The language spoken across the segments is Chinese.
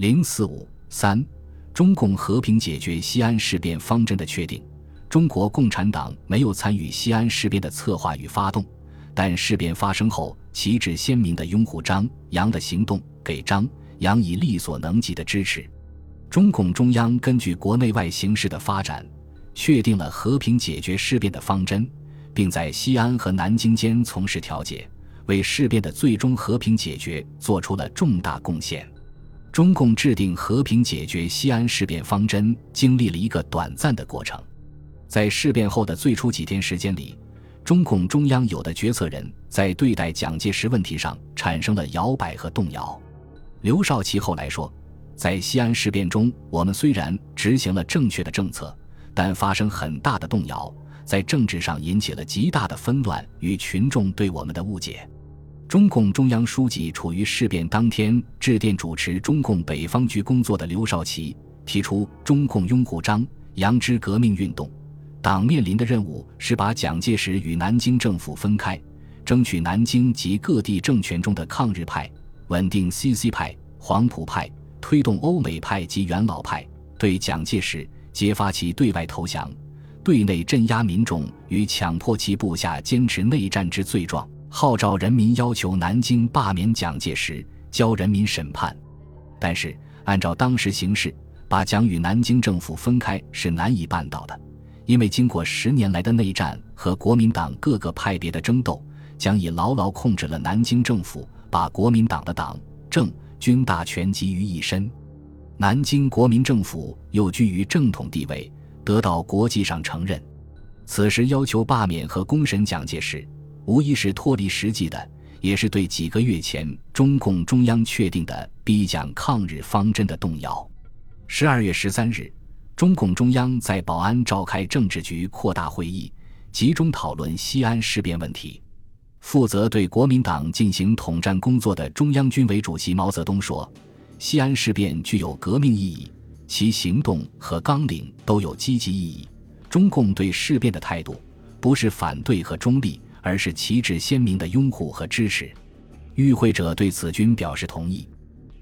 零四五三，中共和平解决西安事变方针的确定。中国共产党没有参与西安事变的策划与发动，但事变发生后，旗帜鲜明的拥护张杨的行动，给张杨以力所能及的支持。中共中央根据国内外形势的发展，确定了和平解决事变的方针，并在西安和南京间从事调解，为事变的最终和平解决做出了重大贡献。中共制定和平解决西安事变方针，经历了一个短暂的过程。在事变后的最初几天时间里，中共中央有的决策人在对待蒋介石问题上产生了摇摆和动摇。刘少奇后来说，在西安事变中，我们虽然执行了正确的政策，但发生很大的动摇，在政治上引起了极大的纷乱与群众对我们的误解。中共中央书记处于事变当天致电主持中共北方局工作的刘少奇，提出中共拥护张杨之革命运动。党面临的任务是把蒋介石与南京政府分开，争取南京及各地政权中的抗日派，稳定 CC 派、黄埔派，推动欧美派及元老派对蒋介石揭发其对外投降、对内镇压民众与强迫其部下坚持内战之罪状，号召人民要求南京罢免蒋介石，交人民审判。但是，按照当时形势，把蒋与南京政府分开是难以办到的。因为经过十年来的内战和国民党各个派别的争斗，将已牢牢控制了南京政府，把国民党的党政军大权集于一身。南京国民政府又居于正统地位，得到国际上承认。此时要求罢免和公审蒋介石，无疑是脱离实际的，也是对几个月前中共中央确定的逼蒋抗日方针的动摇。十二月十三日。中共中央在保安召开政治局扩大会议，集中讨论西安事变问题。负责对国民党进行统战工作的中央军委主席毛泽东说：“西安事变具有革命意义，其行动和纲领都有积极意义。中共对事变的态度不是反对和中立，而是旗帜鲜明的拥护和支持。”与会者对此均表示同意，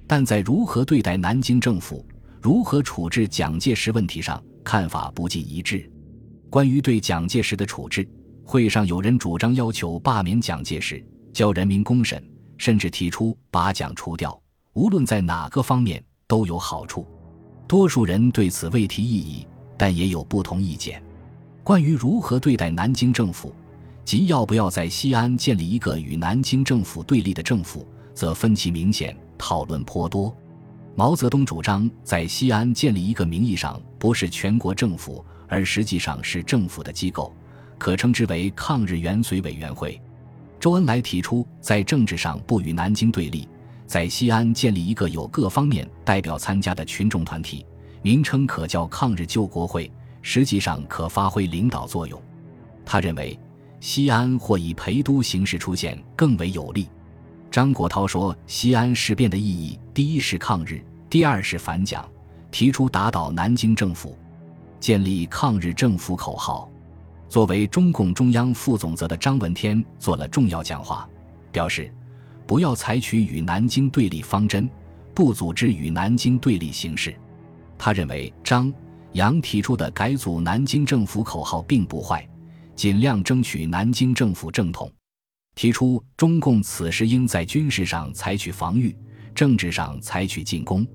但在如何对待南京政府。如何处置蒋介石问题上看法不尽一致。关于对蒋介石的处置，会上有人主张要求罢免蒋介石，交人民公审，甚至提出把蒋除掉。无论在哪个方面都有好处。多数人对此未提异议，但也有不同意见。关于如何对待南京政府，即要不要在西安建立一个与南京政府对立的政府，则分歧明显，讨论颇多。毛泽东主张在西安建立一个名义上不是全国政府，而实际上是政府的机构，可称之为抗日元绥委员会。周恩来提出在政治上不与南京对立，在西安建立一个有各方面代表参加的群众团体，名称可叫抗日救国会，实际上可发挥领导作用。他认为西安或以陪都形式出现更为有利。张国焘说：“西安事变的意义，第一是抗日，第二是反蒋，提出打倒南京政府，建立抗日政府口号。”作为中共中央副总责的张闻天做了重要讲话，表示：“不要采取与南京对立方针，不组织与南京对立形式。”他认为张杨提出的改组南京政府口号并不坏，尽量争取南京政府正统。提出中共此时应在军事上采取防御，政治上采取进攻。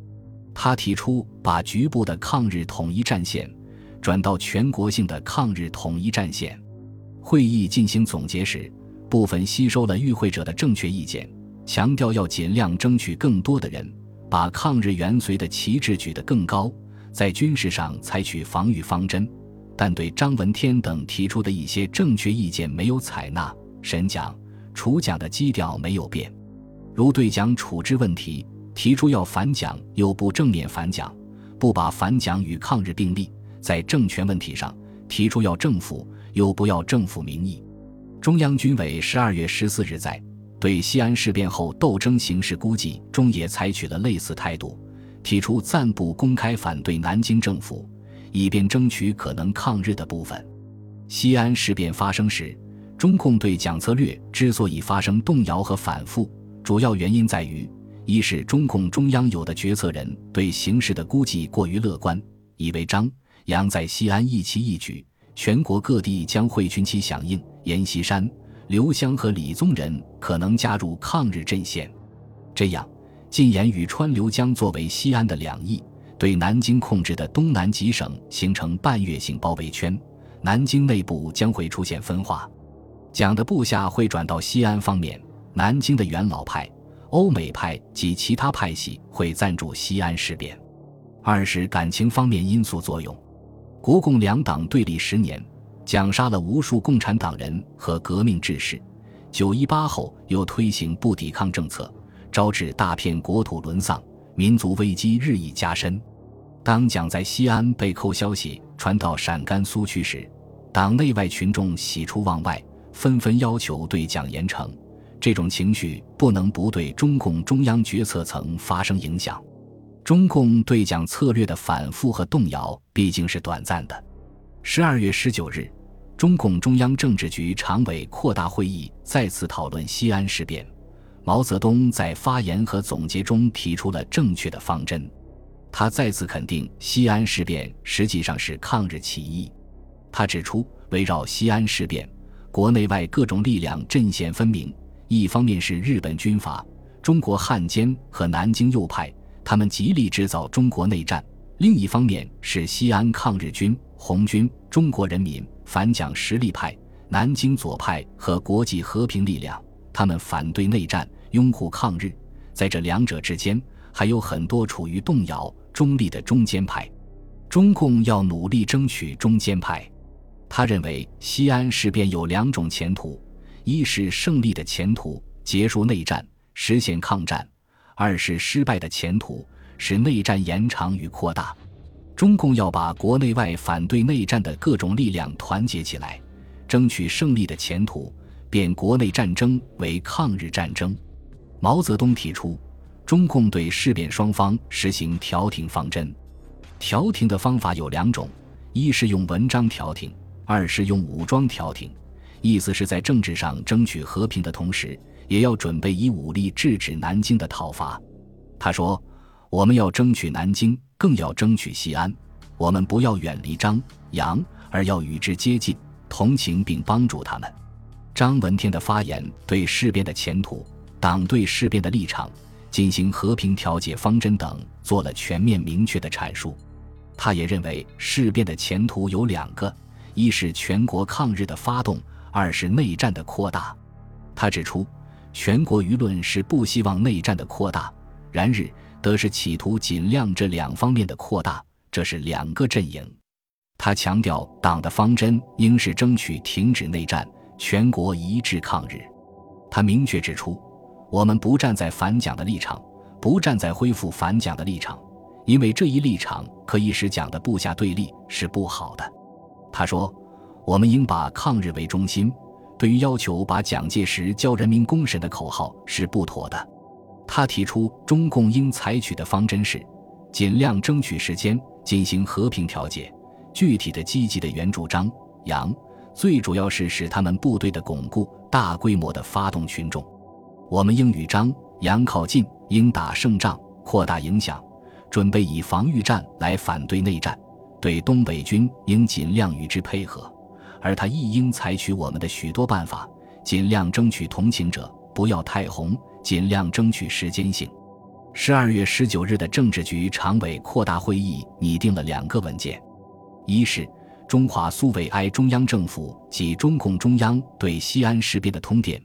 他提出把局部的抗日统一战线转到全国性的抗日统一战线。会议进行总结时，部分吸收了与会者的正确意见，强调要尽量争取更多的人，把抗日元绥的旗帜举得更高，在军事上采取防御方针。但对张闻天等提出的一些正确意见没有采纳。审讲。处蒋的基调没有变，如对蒋处置问题提出要反蒋又不正面反蒋，不把反蒋与抗日并立；在政权问题上提出要政府又不要政府名义。中央军委十二月十四日在对西安事变后斗争形势估计中也采取了类似态度，提出暂不公开反对南京政府，以便争取可能抗日的部分。西安事变发生时。中共对蒋策略之所以发生动摇和反复，主要原因在于一是中共中央有的决策人对形势的估计过于乐观，以为张杨在西安一旗一举，全国各地将会群起响应。阎锡山、刘湘和李宗仁可能加入抗日阵线，这样晋延与川流将作为西安的两翼，对南京控制的东南几省形成半月形包围圈，南京内部将会出现分化。蒋的部下会转到西安方面，南京的元老派。欧美派及其他派系会赞助西安事变。二是感情方面因素作用，国共两党对立十年，蒋杀了无数共产党人和革命志士。九一八后又推行不抵抗政策，招致大片国土沦丧，民族危机日益加深。当蒋在西安被扣消息传到陕甘苏区时，党内外群众喜出望外，纷纷要求对蒋严惩。这种情绪不能不对中共中央决策层发生影响。中共对蒋策略的反复和动摇毕竟是短暂的。十二月十九日，中共中央政治局常委扩大会议再次讨论西安事变。毛泽东在发言和总结中提出了正确的方针，他再次肯定西安事变实际上是抗日起义。他指出，围绕西安事变，国内外各种力量阵线分明。一方面是日本军阀、中国汉奸和南京右派，他们极力制造中国内战；另一方面是西安抗日军、红军、中国人民反蒋实力派、南京左派和国际和平力量，他们反对内战，拥护抗日。在这两者之间，还有很多处于动摇、中立的中间派。中共要努力争取中间派。他认为西安事变有两种前途。一是胜利的前途，结束内战，实现抗战；二是失败的前途，使内战延长与扩大。中共要把国内外反对内战的各种力量团结起来，争取胜利的前途，变国内战争为抗日战争。毛泽东提出，中共对事变双方实行调停方针。调停的方法有两种：一是用文章调停，二是用武装调停。意思是在政治上争取和平的同时，也要准备以武力制止南京的讨伐。他说：“我们要争取南京，更要争取西安。我们不要远离张杨，而要与之接近，同情并帮助他们。”张闻天的发言对事变的前途、党对事变的立场、进行和平调解方针等做了全面明确的阐述。他也认为事变的前途有两个：一是全国抗日的发动。二是内战的扩大，他指出，全国舆论是不希望内战的扩大，然日则是企图尽量这两方面的扩大，这是两个阵营。他强调，党的方针应是争取停止内战，全国一致抗日。他明确指出，我们不站在反蒋的立场，不站在恢复反蒋的立场，因为这一立场可以使蒋的部下对立，是不好的。他说。我们应把抗日为中心，对于要求把蒋介石交人民公审的口号是不妥的。他提出，中共应采取的方针是，尽量争取时间进行和平调解。具体的、积极的援助张杨，最主要是使他们部队的巩固，大规模的发动群众。我们应与张杨靠近，应打胜仗，扩大影响，准备以防御战来反对内战。对东北军应尽量与之配合。而他亦应采取我们的许多办法，尽量争取同情者，不要太红，尽量争取时间性。十二月十九日的政治局常委扩大会议拟定了两个文件，一是中华苏维埃中央政府及中共中央对西安事变的通电，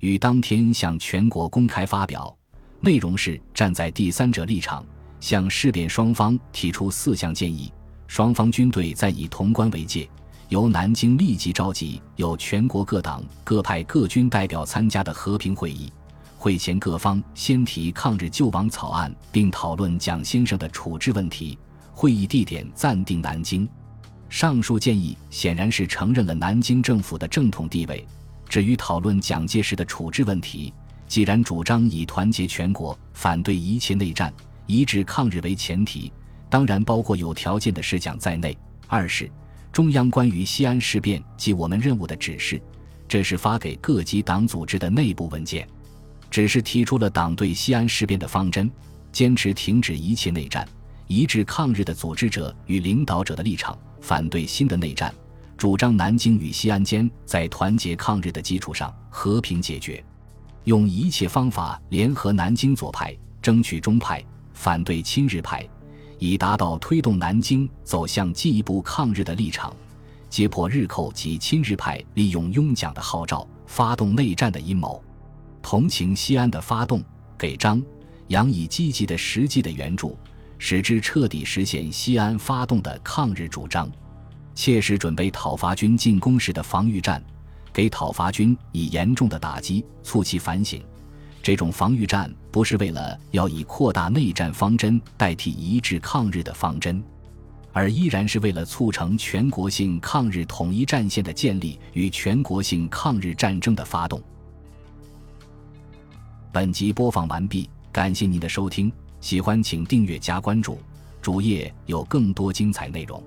于当天向全国公开发表，内容是站在第三者立场，向事变双方提出四项建议，双方军队在以潼关为界。由南京立即召集有全国各党各派各军代表参加的和平会议，会前各方先提抗日救亡草案，并讨论蒋先生的处置问题。会议地点暂定南京。上述建议显然是承认了南京政府的正统地位。至于讨论蒋介石的处置问题，既然主张以团结全国、反对一切内战、一致抗日为前提，当然包括有条件的事项在内。二是。中央关于西安事变及我们任务的指示，这是发给各级党组织的内部文件。只是提出了党对西安事变的方针，坚持停止一切内战，一致抗日的组织者与领导者的立场，反对新的内战，主张南京与西安间在团结抗日的基础上和平解决，用一切方法联合南京左派，争取中派，反对亲日派，以达到推动南京走向进一步抗日的立场，揭破日寇及亲日派利用拥蒋的号召发动内战的阴谋。同情西安的发动，给张杨以积极的实际的援助，使之彻底实现西安发动的抗日主张，切实准备讨伐军进攻时的防御战，给讨伐军以严重的打击，促其反省。这种防御战不是为了要以扩大内战方针代替一致抗日的方针，而依然是为了促成全国性抗日统一战线的建立与全国性抗日战争的发动。本集播放完毕，感谢您的收听，喜欢请订阅加关注，主页有更多精彩内容。